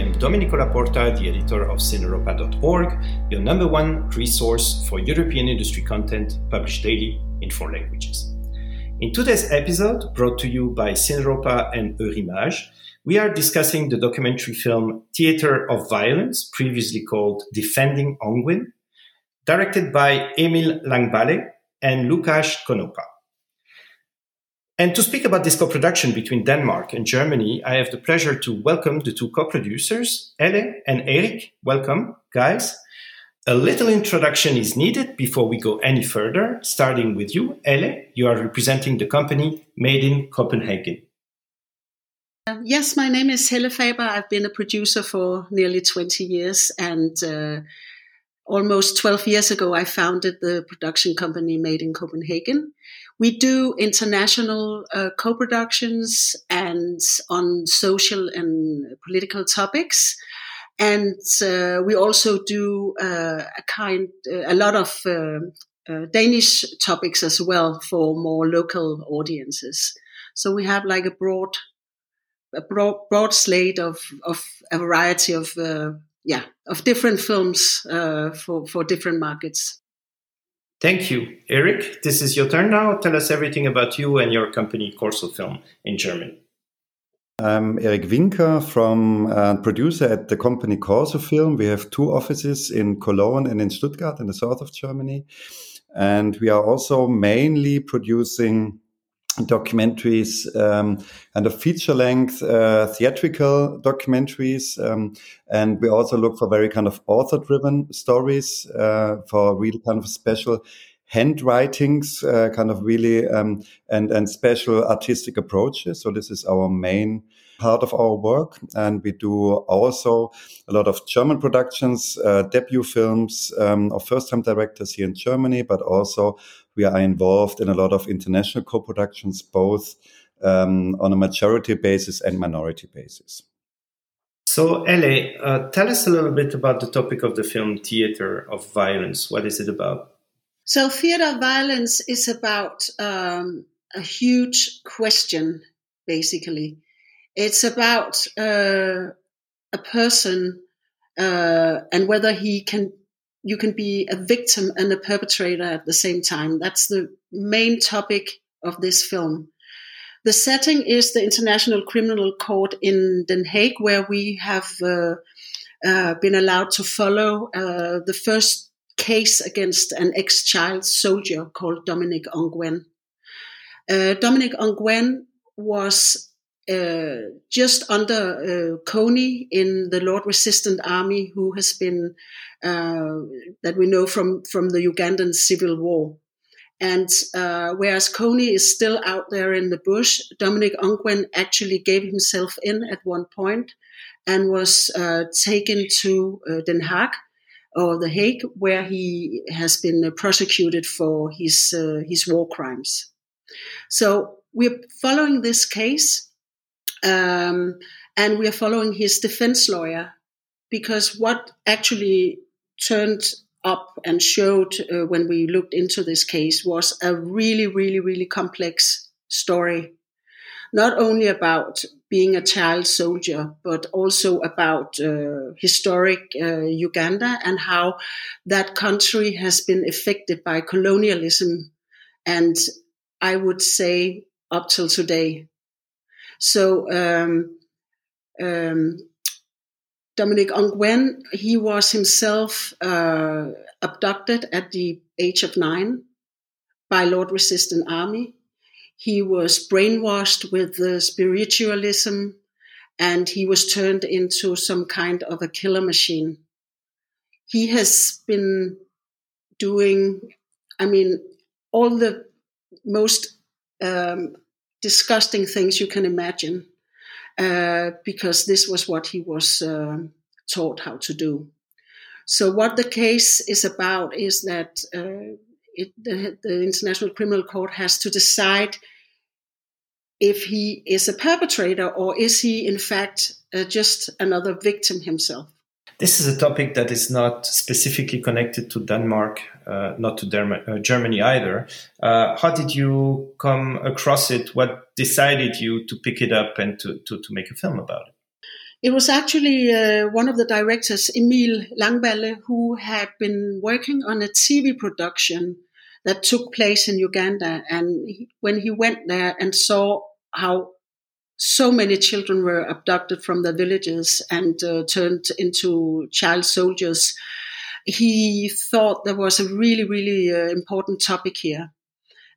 am Domenico La Porta, the editor of Cineuropa.org, your number one resource for European industry content published daily in four languages. In today's episode, brought to you by Cineuropa and Eurimage, we are discussing the documentary film Theatre of Violence, previously called Defending Ongwen, directed by Emil Langballe and Lukasz Konopa. And to speak about this co-production between Denmark and Germany, I have the pleasure to welcome the two co-producers, Elle and Erik. Welcome, guys. A little introduction is needed before we go any further, starting with you, Elle. You are representing the company Made in Copenhagen. Uh, yes, my name is Helle Faber. I've been a producer for nearly 20 years and uh, almost 12 years ago, I founded the production company Made in Copenhagen. We do international uh, co productions and on social and political topics. And uh, we also do uh, a kind, a lot of uh, uh, Danish topics as well for more local audiences. So we have like a broad, a broad, broad slate of, of a variety of uh, yeah of different films for for different markets. Thank you, Erik, This is your turn now. Tell us everything about you and your company, Corso Film, in Germany. I'm Erik Winker from uh, producer at the company Corso Film. We have two offices in Cologne and in Stuttgart in the south of Germany. And we are also mainly producing documentaries um, and a feature length uh, theatrical documentaries. Um, and we also look for very kind of author driven stories uh, for really kind of special handwritings, uh, kind of really um, and, and special artistic approaches. So this is our main part of our work. And we do also a lot of German productions, uh, debut films um, of first time directors here in Germany, but also we are involved in a lot of international co-productions, both um, on a majority basis and minority basis. So, Elle, uh, tell us a little bit about the topic of the film Theatre of Violence. What is it about? So, Theatre of Violence is about um, a huge question, basically. It's about uh, a person uh, and whether he can you can be a victim and a perpetrator at the same time. That's the main topic of this film. The setting is the International Criminal Court in Den Haag, where we have uh, uh, been allowed to follow uh, the first case against an ex-child soldier called Dominic Ongwen. Uh, Dominic Ongwen was uh, just under uh, Kony in the Lord Resistance Army, who has been uh, that we know from from the Ugandan civil war. And uh, whereas Kony is still out there in the bush, Dominic Ongwen actually gave himself in at one point and was uh, taken to Den Haag or The Hague, where he has been prosecuted for his his war crimes. So we're following this case um, and we are following his defense lawyer because what actually turned up and showed uh, when we looked into this case was a really, really, really complex story. Not only about being a child soldier, but also about uh, historic uh, Uganda and how that country has been affected by colonialism. And I would say up till today. So um, um, Dominic Ongwen, he was himself uh, abducted at the age of nine by Lord Resistance Army. He was brainwashed with the spiritualism and he was turned into some kind of a killer machine. He has been doing, I mean, all the most um, disgusting things you can imagine, uh, because this was what he was uh, taught how to do. So, what the case is about is that uh, it, the, the International Criminal Court has to decide if he is a perpetrator or is he, in fact, uh, just another victim himself. This is a topic that is not specifically connected to Denmark, uh, not to uh, Germany either. Uh, how did you come across it? What decided you to pick it up and to, to, to make a film about it? It was actually uh, one of the directors, Emil Langballe, who had been working on a TV production that took place in Uganda. And he, when he went there and saw how so many children were abducted from their villages and uh, turned into child soldiers, he thought there was a really, really uh, important topic here.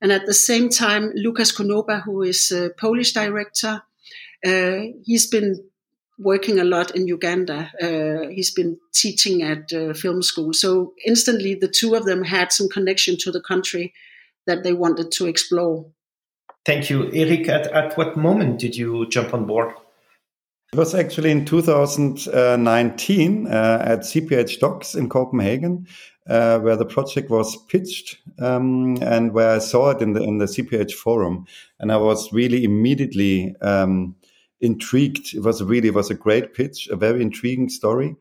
And at the same time, Lukasz Konopa, who is a Polish director, uh, he's been working a lot in Uganda. Uh, he's been teaching at uh, film school. So instantly, the two of them had some connection to the country that they wanted to explore. Thank you. Erik, at, at what moment did you jump on board? It was actually in 2019 uh, at CPH:DOX in Copenhagen, uh, where the project was pitched um, and where I saw it in the in the CPH forum, and I was really immediately um, intrigued. It was really it was a great pitch, a very intriguing story.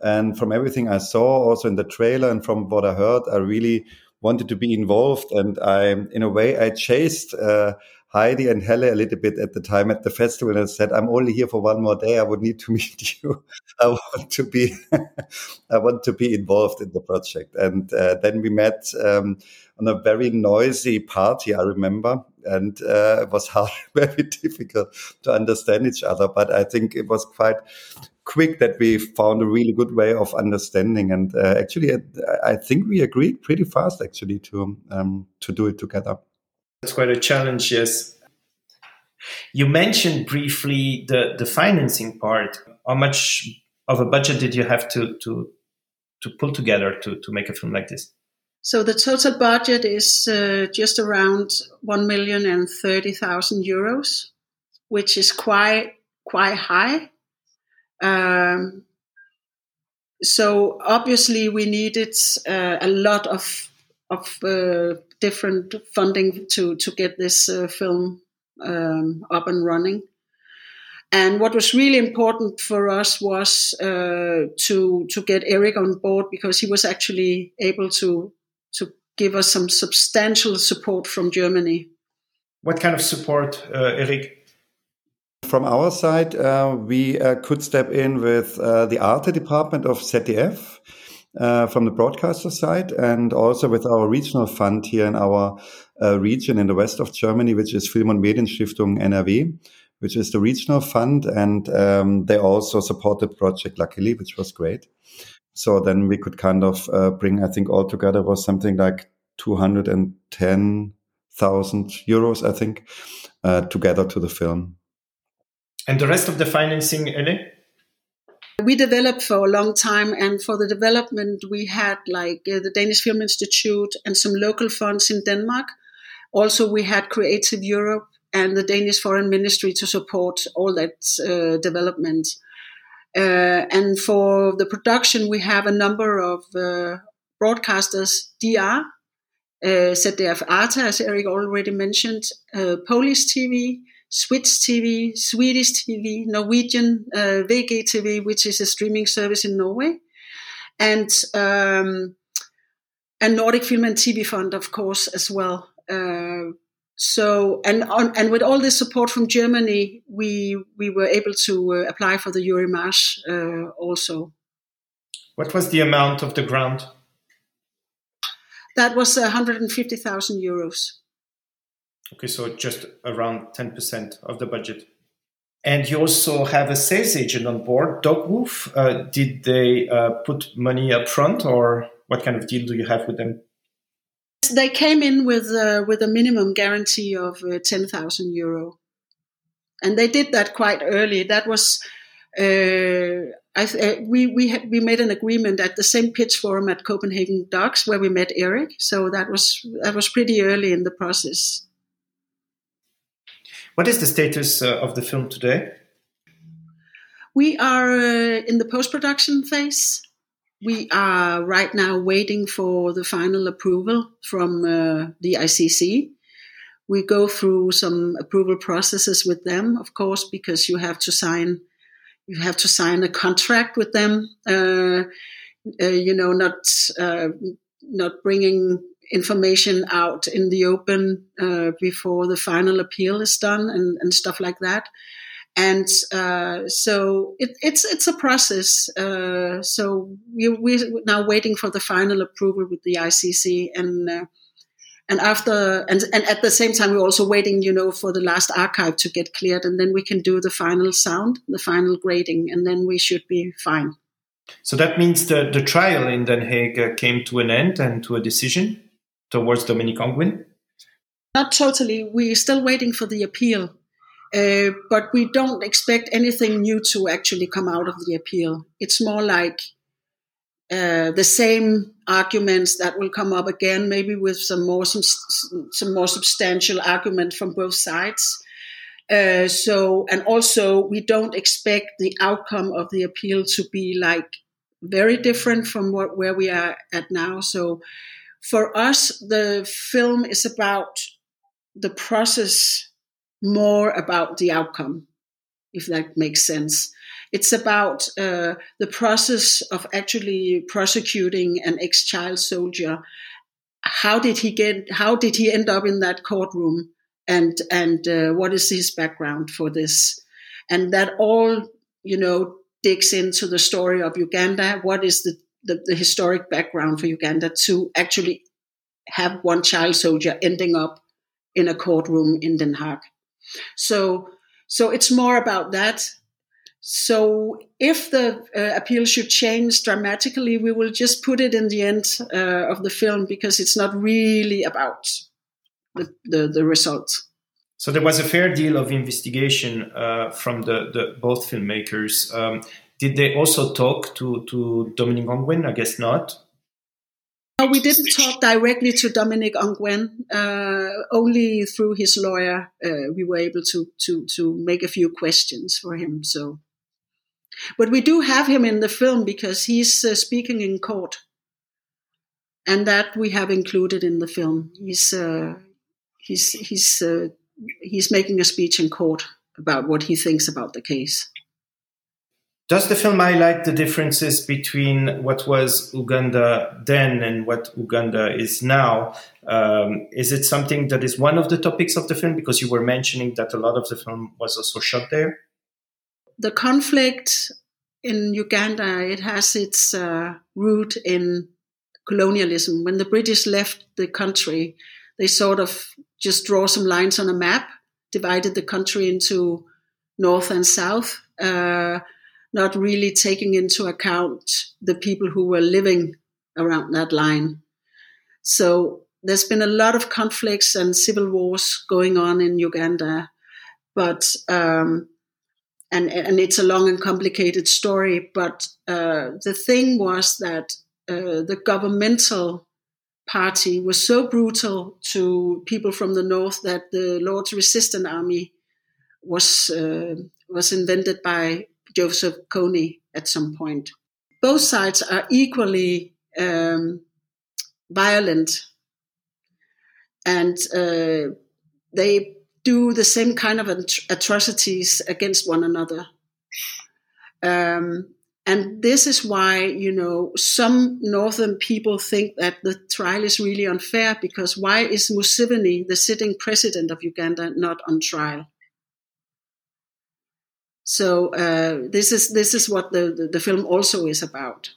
And from everything I saw, also in the trailer and from what I heard, I really wanted to be involved. And I, in a way, I chased uh, Heidi and Helle a little bit at the time at the festival and said, I'm only here for one more day. I would need to meet you. I want to be, I want to be involved in the project. And uh, then we met um, on a very noisy party, I remember. And uh, it was hard, very difficult to understand each other. But I think it was quite quick that we found a really good way of understanding. And uh, actually, I, I, think we agreed pretty fast, actually, to um, to do it together. That's quite a challenge, yes. You mentioned briefly the the financing part. How much of a budget did you have to to to pull together to to make a film like this? So the total budget is uh, just around one million and thirty thousand euros, which is quite quite high. Um, so obviously we needed uh, a lot of of uh, different funding to to get this uh, film um, up and running. And what was really important for us was uh, to to get Erik on board because he was actually able to to give us some substantial support from Germany. What kind of support, uh, Erik? From our side, uh, we uh, could step in with uh, the art department of ZDF uh, from the broadcaster side and also with our regional fund here in our uh, region in the west of Germany, which is Film- und Medienstiftung NRW, which is the regional fund. And um, they also supported the project, luckily, which was great. So then we could kind of uh, bring, I think, all together was something like 210,000 euros, I think, together to the film. And the rest of the financing, Ellie? We developed for a long time, and for the development, we had like uh, the Danish Film Institute and some local funds in Denmark. Also, we had Creative Europe and the Danish Foreign Ministry to support all that uh, development. Uh, and for the production, we have a number of uh, broadcasters, DR, uh, ZDF Arte, as Erik already mentioned, uh, Polish TV, Swiss TV, Swedish TV, Norwegian uh, VG TV, which is a streaming service in Norway, and um, and Nordic Film and TV Fund, of course, as well. Uh, so and on, and with all this support from Germany, we we were able to uh, apply for the Eurimage uh, also. What was the amount of the grant? That was 150,000 euros. Okay, so just around 10% of the budget. And you also have a sales agent on board, Dogwoof. Uh, did they uh, put money up front or what kind of deal do you have with them? They came in with uh, with a minimum guarantee of uh, 10,000 euro. And they did that quite early. That was uh, I, uh, we we we made an agreement at the same pitch forum at Copenhagen Docs where we met Erik. So that was that was pretty early in the process. What is the status uh, of the film today? We are uh, in the post production phase. We are right now waiting for the final approval from uh, the ICC. We go through some approval processes with them, of course, because you have to sign you have to sign a contract with them. Uh, uh, you know, not uh, not bringing information out in the open uh, before the final appeal is done and, and stuff like that. and uh, so it, it's it's a process. Uh, so we, we're now waiting for the final approval with the ICC, and uh, and after and and at the same time we're also waiting, you know, for the last archive to get cleared, and then we can do the final sound, the final grading, and then we should be fine. So that means the the trial in Den Haag uh, came to an end and to a decision towards Dominic Ongwen. Not totally. We're still waiting for the appeal. Uh, but we don't expect anything new to actually come out of the appeal. It's more like uh, the same arguments that will come up again, maybe with some more some, some more substantial argument from both sides. Uh, so, and also we don't expect the outcome of the appeal to be like very different from what where we are at now. So, for us, the film is about the process more about the outcome, if that makes sense. It's about uh, the process of actually prosecuting an ex-child soldier. How did he get? How did he end up in that courtroom? And and uh, what is his background for this? And that all you know digs into the story of Uganda. What is the the, the historic background for Uganda to actually have one child soldier ending up in a courtroom in Den Haag? So, so it's more about that. So, if the uh, appeal should change dramatically, we will just put it in the end uh, of the film because it's not really about the, the, the results. So there was a fair deal of investigation uh, from the, the, both filmmakers. Um, did they also talk to, to Dominic Ongwen? I guess not. No, we didn't talk directly to Dominic Ongwen. Uh, only through his lawyer, uh, we were able to to to make a few questions for him. So, but we do have him in the film because he's uh, speaking in court, and that we have included in the film. He's uh, he's he's uh, he's making a speech in court about what he thinks about the case. Does the film highlight the differences between what was Uganda then and what Uganda is now? Um, is it something that is one of the topics of the film? Because you were mentioning that a lot of the film was also shot there. The conflict in Uganda it has its uh, root in colonialism. When the British left the country, they sort of just draw some lines on a map, divided the country into north and south. Uh, not really taking into account the people who were living around that line. So there's been a lot of conflicts and civil wars going on in Uganda, but um, and and it's a long and complicated story. But uh, the thing was that uh, the governmental party was so brutal to people from the north that the Lord's Resistance Army was uh, was invented by Joseph Kony at some point. Both sides are equally um, violent and uh, they do the same kind of atrocities against one another. Um, and this is why, you know, some northern people think that the trial is really unfair because why is Museveni, the sitting president of Uganda, not on trial? So uh, this is this is what the, the, the film also is about.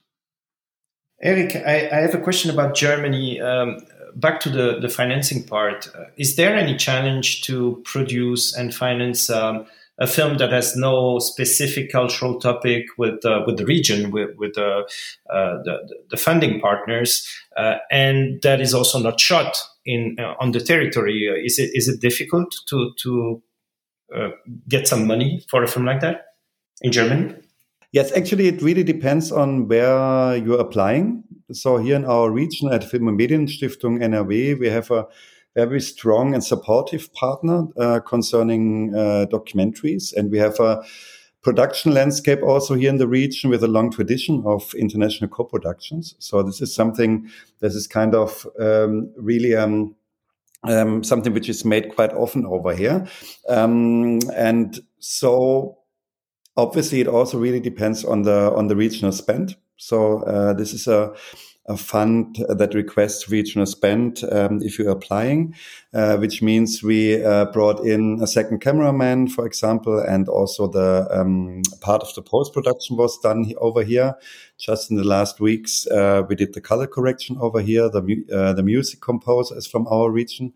Eric, I, I have a question about Germany. Um, back to the, the financing part. Uh, is there any challenge to produce and finance um, a film that has no specific cultural topic with uh, with the region, with, with uh, the, the funding partners, uh, and that is also not shot in uh, on the territory? Is it is it difficult to to uh, get some money for a film like that in Germany? Yes, actually, it really depends on where you're applying. So here in our region at Film und Medienstiftung NRW, we have a very strong and supportive partner uh, concerning uh, documentaries, and we have a production landscape also here in the region with a long tradition of international co-productions. So this is something that is kind of um, really um, um, something which is made quite often over here. Um, and so obviously it also really depends on the on the regional spend. So uh, this is a a fund that requests regional spend um, if you're applying, uh, which means we uh, brought in a second cameraman, for example, and also the um, part of the post production was done over here. Just in the last weeks, uh, we did the color correction over here. The uh, the music composer is from our region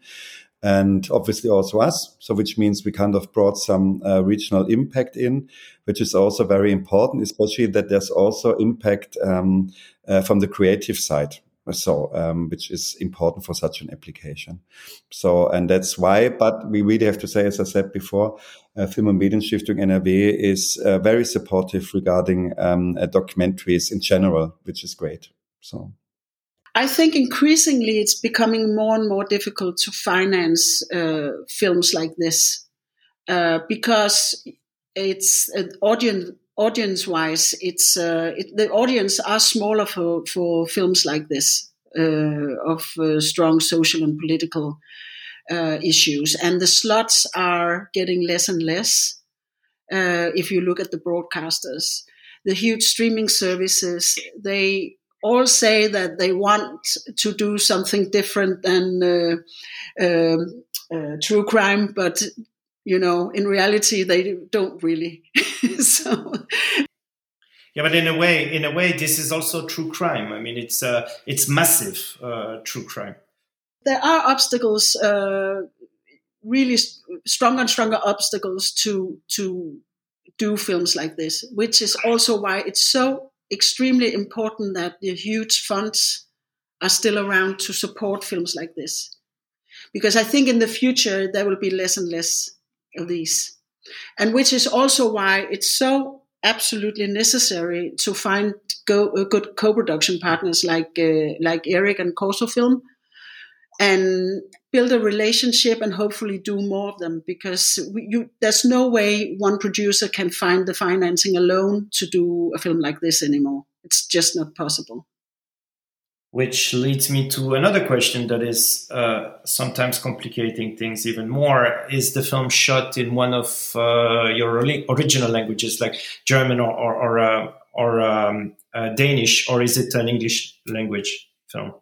and obviously also us. So, which means we kind of brought some uh, regional impact in, which is also very important, especially that there's also impact um, uh, from the creative side. So, um, which is important for such an application. So, and that's why, but we really have to say, as I said before, uh, Film und Medienstiftung NRW is uh, very supportive regarding um, uh, documentaries in general, which is great. So. I think increasingly it's becoming more and more difficult to finance uh, films like this uh, because it's uh, audience audience wise it's uh, it, the audience are smaller for for films like this uh, of uh, strong social and political issues. And the slots are getting less and less if you look at the broadcasters. The huge streaming services they all say that they want to do something different than uh, uh, uh, true crime, but you know, in reality, they don't really. so. Yeah, but in a way, in a way, this is also true crime. I mean, it's uh, it's massive uh, true crime. There are obstacles, uh, really stronger and stronger obstacles to to do films like this, which is also why it's so extremely important that the huge funds are still around to support films like this. Because I think in the future there will be less and less these. And which is also why it's so absolutely necessary to find go, uh, good co-production partners like uh, like Erik and Corso Film and build a relationship and hopefully do more of them because we, you, there's no way one producer can find the financing alone to do a film like this anymore. It's just not possible. Which leads me to another question that is uh, sometimes complicating things even more. Is the film shot in one of uh, your original languages, like German or or or, uh, or um, uh, Danish, or is it an English language film?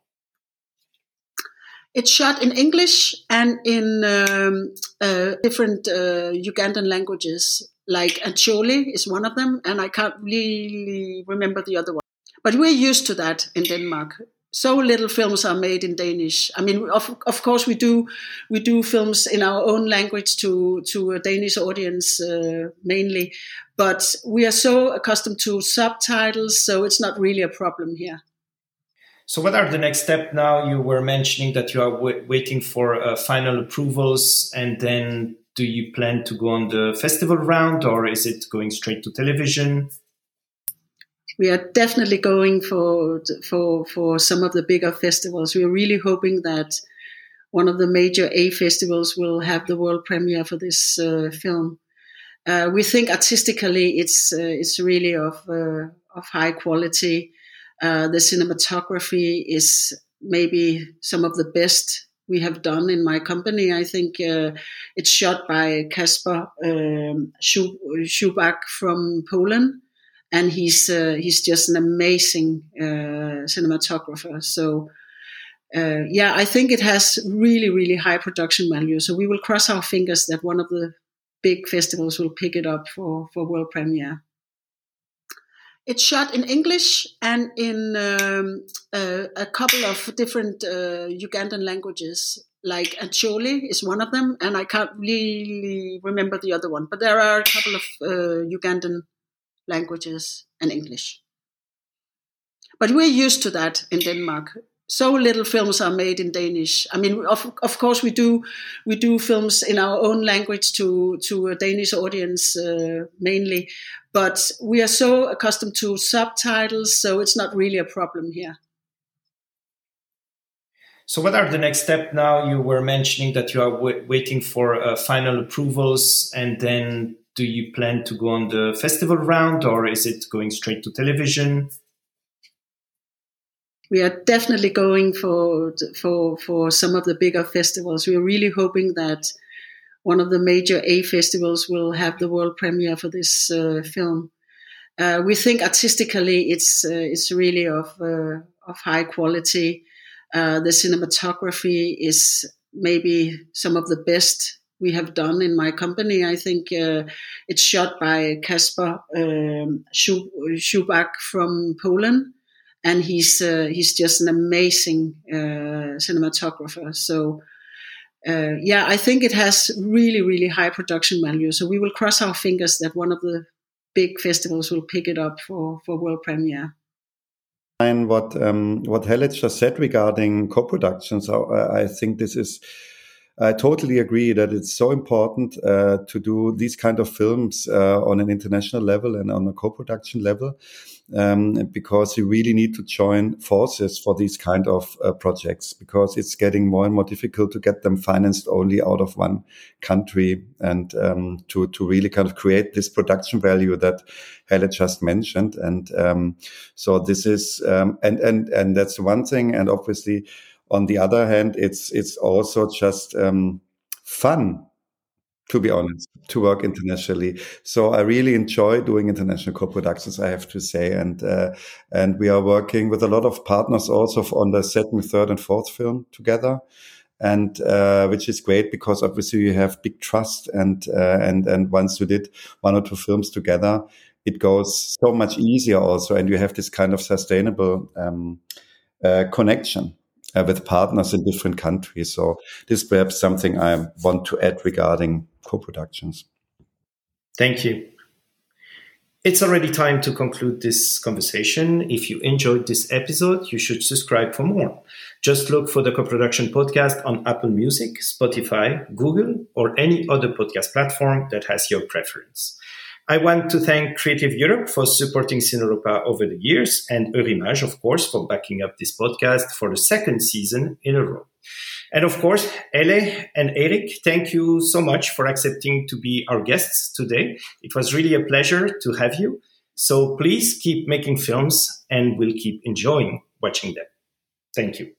It's shot in English and in um, uh, different uh, Ugandan languages, like Acholi is one of them, and I can't really remember the other one. But we're used to that in Denmark. So little films are made in Danish. I mean, of, of course, we do we do films in our own language to to a Danish audience uh, mainly, but we are so accustomed to subtitles, so it's not really a problem here. So, what are the next steps now? You were mentioning that you are waiting for uh, final approvals, and then do you plan to go on the festival round, or is it going straight to television? We are definitely going for for for some of the bigger festivals. We are really hoping that one of the major A festivals will have the world premiere for this uh, film. Uh, we think artistically, it's uh, it's really of uh, of high quality uh, the cinematography is maybe some of the best we have done in my company. I think uh, it's shot by Kasper um, Czubak from Poland, and he's uh, he's just an amazing uh, cinematographer. So. Uh, yeah, I think it has really, really high production value. So we will cross our fingers that one of the big festivals will pick it up for, for world premiere. It's shot in English and in um, a couple of different uh, Ugandan languages. Like Acholi is one of them, and I can't really remember the other one. But there are a couple of uh, Ugandan languages and English. But we're used to that in Denmark so little films are made in Danish. I mean, of of course we do we do films in our own language to to a Danish audience uh, mainly, but we are so accustomed to subtitles, so it's not really a problem here. So, what are the next steps now? You were mentioning that you are waiting for uh, final approvals, and then do you plan to go on the festival round, or is it going straight to television? we are definitely going for for for some of the bigger festivals. We are really hoping that one of the major A festivals will have the world premiere for this uh, film. Uh, we think artistically, it's uh, it's really of uh, of high quality. Uh, the cinematography is maybe some of the best we have done in my company. I think uh, it's shot by Kasper um, Czubak from Poland, and he's uh, he's just an amazing uh, cinematographer. So. Uh, yeah, I think it has really, really high production value. So we will cross our fingers that one of the big festivals will pick it up for, for world premiere. And what um, what Helle just said regarding co-productions, I, I think this is I totally agree that it's so important uh, to do these kind of films uh, on an international level and on a co-production level um, because you really need to join forces for these kind of uh, projects because it's getting more and more difficult to get them financed only out of one country and um, to to really kind of create this production value that Helle just mentioned. And um, so this is um, and and and that's one thing. And obviously on the other hand, it's it's also just um, fun, to be honest, to work internationally. So I really enjoy doing international co-productions. I have to say, and uh, and we are working with a lot of partners also on the second, third, and fourth film together and uh, which is great because obviously you have big trust and uh, and and once you did one or two films together it goes so much easier also and you have this kind of sustainable um, uh, connection uh, with partners in different countries. So this is perhaps something I want to add regarding co-productions. Thank you. It's already time to conclude this conversation. If you enjoyed this episode, you should subscribe for more. Just look for the co-production podcast on Apple Music, Spotify, Google, or any other podcast platform that has your preference. I want to thank Creative Europe for supporting Cineuropa over the years and Eurimage, of course, for backing up this podcast for the second season in a row. And of course, Helle and Erik, thank you so much for accepting to be our guests today. It was really a pleasure to have you. So please keep making films and we'll keep enjoying watching them. Thank you.